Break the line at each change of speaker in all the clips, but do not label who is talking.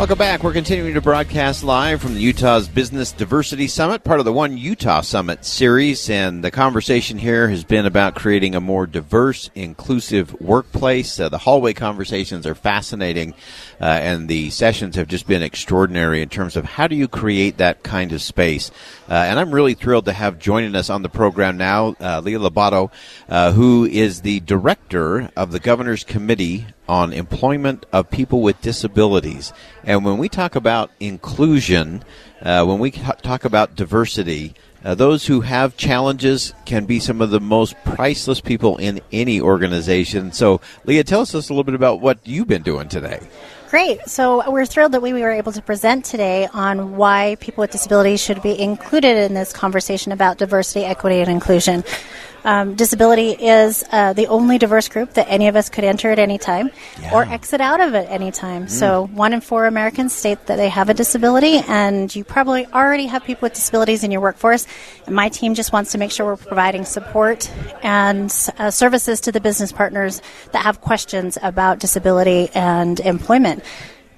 Welcome back. We're continuing to broadcast live from the Utah's Business Diversity Summit, part of the One Utah Summit series. And the conversation here has been about creating a more diverse, inclusive workplace. Uh, the hallway conversations are fascinating, uh, and the sessions have just been extraordinary in terms of how do you create that kind of space. Uh, and I'm really thrilled to have joining us on the program now uh, Leah Lobato, uh, who is the director of the Governor's Committee on employment of people with disabilities. And when we talk about inclusion, uh, when we talk about diversity, uh, those who have challenges can be some of the most priceless people in any organization. So, Leah, tell us a little bit about what you've been doing today.
Great. So we're thrilled that we were able to present today on why people with disabilities should be included in this conversation about diversity, equity, and inclusion. Um, disability is uh, the only diverse group that any of us could enter at any time yeah. or exit out of at any time. Mm. So, one in four Americans state that they have a disability, and you probably already have people with disabilities in your workforce. And my team just wants to make sure we're providing support and uh, services to the business partners that have questions about disability and employment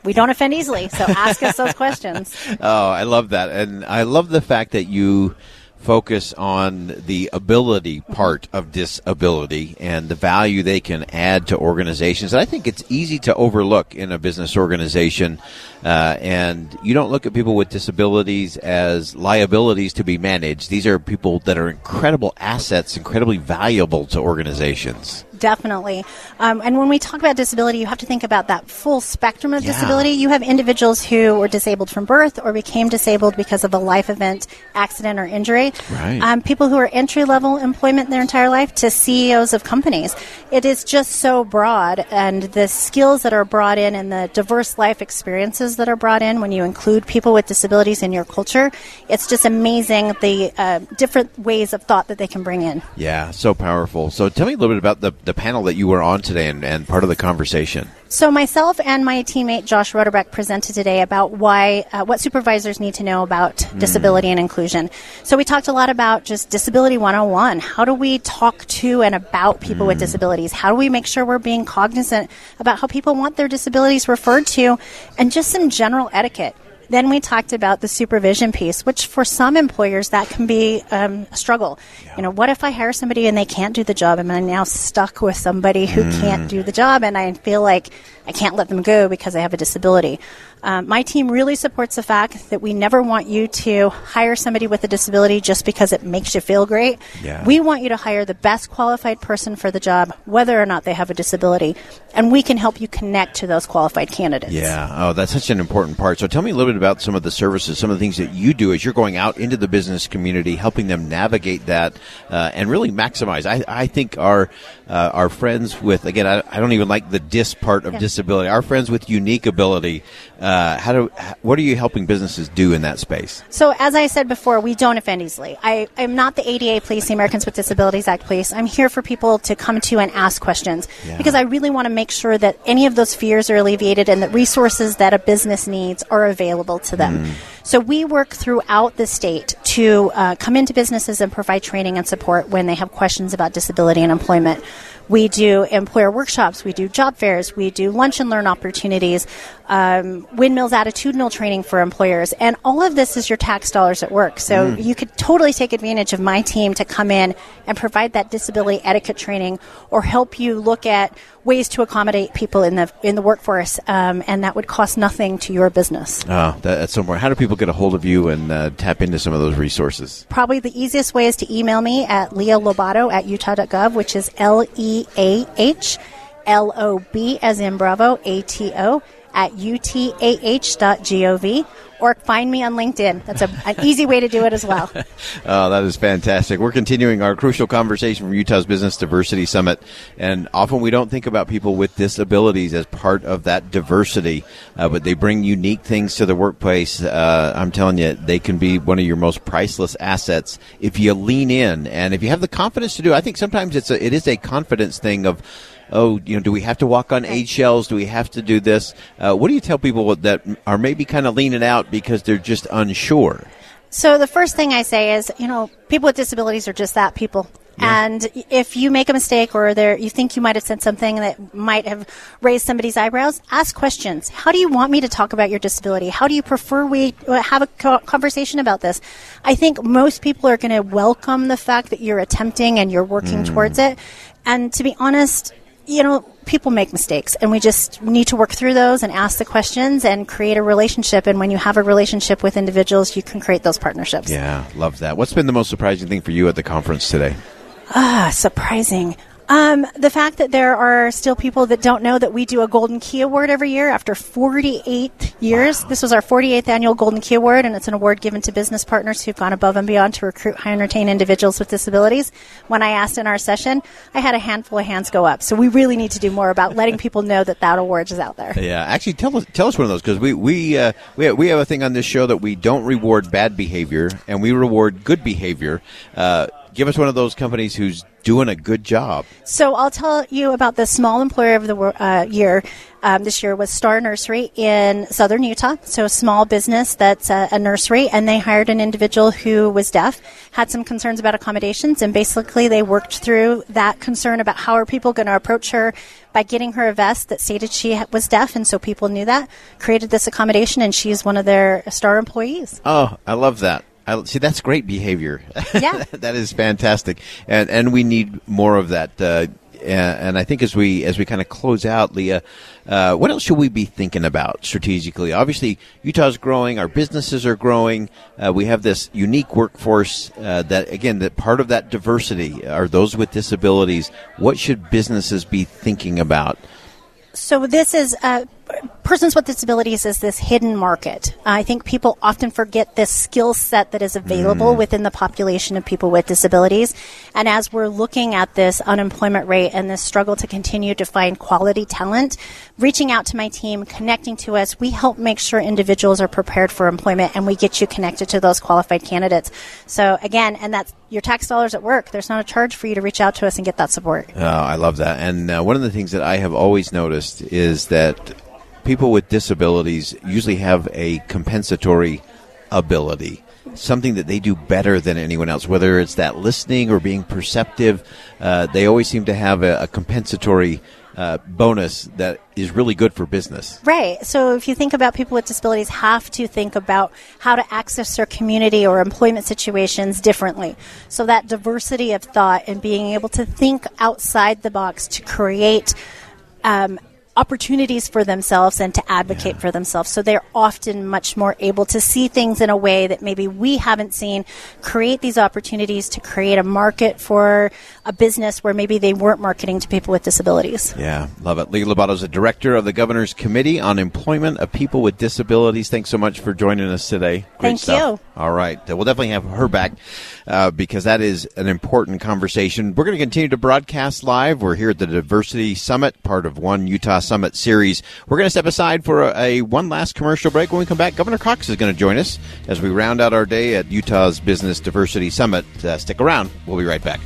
we don't offend easily, so ask us those questions.
Oh, I love that. And I love the fact that you focus on the ability part of disability and the value they can add to organizations. I think it's easy to overlook in a business organization. Uh, and you don't look at people with disabilities as liabilities to be managed. These are people that are incredible assets, incredibly valuable to organizations
definitely. Um, and when we talk about disability, you have to think about that full spectrum of yeah. disability. You have individuals who were disabled from birth or became disabled because of a life event, accident, or injury. Right. Um, people who are entry level employment their entire life to CEOs of companies. It is just so broad, and the skills that are brought in and the diverse life experiences that are brought in when you include people with disabilities in your culture, it's just amazing the uh, different ways of thought that they can bring in.
Yeah, so powerful. So tell me a little bit about the, the the panel that you were on today and, and part of the conversation.
So myself and my teammate Josh Roderbeck presented today about why uh, what supervisors need to know about mm. disability and inclusion. So we talked a lot about just disability 101. How do we talk to and about people mm. with disabilities? How do we make sure we're being cognizant about how people want their disabilities referred to and just some general etiquette. Then we talked about the supervision piece, which for some employers that can be um, a struggle. Yeah. You know, what if I hire somebody and they can't do the job? Am I now stuck with somebody who mm. can't do the job and I feel like I can't let them go because I have a disability? Um, my team really supports the fact that we never want you to hire somebody with a disability just because it makes you feel great. Yeah. We want you to hire the best qualified person for the job, whether or not they have a disability, and we can help you connect to those qualified candidates.
Yeah. Oh, that's such an important part. So tell me a little bit about some of the services, some of the things that you do as you're going out into the business community, helping them navigate that uh, and really maximize. I, I think our uh, our friends with again, I, I, don't even like the dis part of yeah. disability. Our friends with unique ability. Uh, how do what are you helping businesses do in that space?
So as I said before, we don't offend easily. I am not the ADA police, the Americans with Disabilities Act police. I'm here for people to come to and ask questions yeah. because I really want to make sure that any of those fears are alleviated and that resources that a business needs are available to them. Mm. So we work throughout the state to uh, come into businesses and provide training and support when they have questions about disability and employment. We do employer workshops, we do job fairs, we do lunch and learn opportunities, um, windmills attitudinal training for employers, and all of this is your tax dollars at work. So mm. you could totally take advantage of my team to come in and provide that disability etiquette training or help you look at ways to accommodate people in the in the workforce, um, and that would cost nothing to your business.
Oh, that's somewhere. How do people get a hold of you and uh, tap into some of those resources?
Probably the easiest way is to email me at Leah Lobato at utah.gov, which is L E A H L O B as in Bravo A T O at utah.gov or find me on LinkedIn. That's a, an easy way to do it as well.
oh, that is fantastic. We're continuing our crucial conversation from Utah's Business Diversity Summit. And often we don't think about people with disabilities as part of that diversity, uh, but they bring unique things to the workplace. Uh, I'm telling you, they can be one of your most priceless assets if you lean in and if you have the confidence to do. I think sometimes it's a, it is a confidence thing of oh, you know, do we have to walk on eggshells? Do we have to do this? Uh, what do you tell people that are maybe kind of leaning out because they're just unsure?
So the first thing I say is, you know, people with disabilities are just that people. Yeah. And if you make a mistake or there you think you might have said something that might have raised somebody's eyebrows, ask questions. How do you want me to talk about your disability? How do you prefer we have a conversation about this? I think most people are going to welcome the fact that you're attempting and you're working mm. towards it. And to be honest, you know, people make mistakes and we just need to work through those and ask the questions and create a relationship. And when you have a relationship with individuals, you can create those partnerships.
Yeah, love that. What's been the most surprising thing for you at the conference today?
Ah, surprising. Um, the fact that there are still people that don't know that we do a Golden Key Award every year after 48 years. Wow. This was our 48th annual Golden Key Award, and it's an award given to business partners who've gone above and beyond to recruit, hire, and retain individuals with disabilities. When I asked in our session, I had a handful of hands go up. So we really need to do more about letting people know that that award is out there.
Yeah, actually, tell us tell us one of those because we we uh, we have, we have a thing on this show that we don't reward bad behavior and we reward good behavior. Uh, give us one of those companies who's doing a good job.
So I'll tell you about the small employer of the uh, year. Um, this year was Star Nursery in southern Utah. So a small business that's a, a, nursery, and they hired an individual who was deaf, had some concerns about accommodations, and basically they worked through that concern about how are people going to approach her by getting her a vest that stated she was deaf, and so people knew that. Created this accommodation, and she's one of their Star employees.
Oh, I love that. I, see, that's great behavior.
Yeah,
that is fantastic, and and we need more of that. Uh, and I think as we as we kind of close out, Leah, uh, what else should we be thinking about strategically? Obviously, Utah's growing, our businesses are growing. Uh, we have this unique workforce uh, that, again, that part of that diversity are those with disabilities. What should businesses be thinking about?
So this is uh, persons with disabilities is this hidden market. I think people often forget this skill set that is available mm. within the population of people with disabilities. And as we're looking at this unemployment rate and this struggle to continue to find quality talent, reaching out to my team, connecting to us, we help make sure individuals are prepared for employment and we get you connected to those qualified candidates. So again, and that's your tax dollars at work. There's not a charge for you to reach out to us and get that support.
Oh, I love that. And uh, one of the things that I have always noticed is that people with disabilities usually have a compensatory ability something that they do better than anyone else, whether it's that listening or being perceptive. Uh, they always seem to have a, a compensatory uh, bonus that is really good for business.
Right. So if you think about people with disabilities, have to think about how to access their community or employment situations differently. So that diversity of thought and being able to think outside the box to create um, opportunities for themselves and to advocate yeah. for themselves. So they're often much more able to see things in a way that maybe we haven't seen, create these opportunities to create a market for a business where maybe they weren't marketing to people with disabilities.
Yeah, love it. Lee Lobato is the director of the Governor's Committee on Employment of People with Disabilities. Thanks so much for joining us today.
Great Thank
stuff. you. All right. We'll definitely have her back uh, because that is an important conversation. We're going to continue to broadcast live. We're here at the Diversity Summit, part of One Utah Summit series. We're going to step aside for a, a one last commercial break. When we come back, Governor Cox is going to join us as we round out our day at Utah's Business Diversity Summit. Uh, stick around. We'll be right back.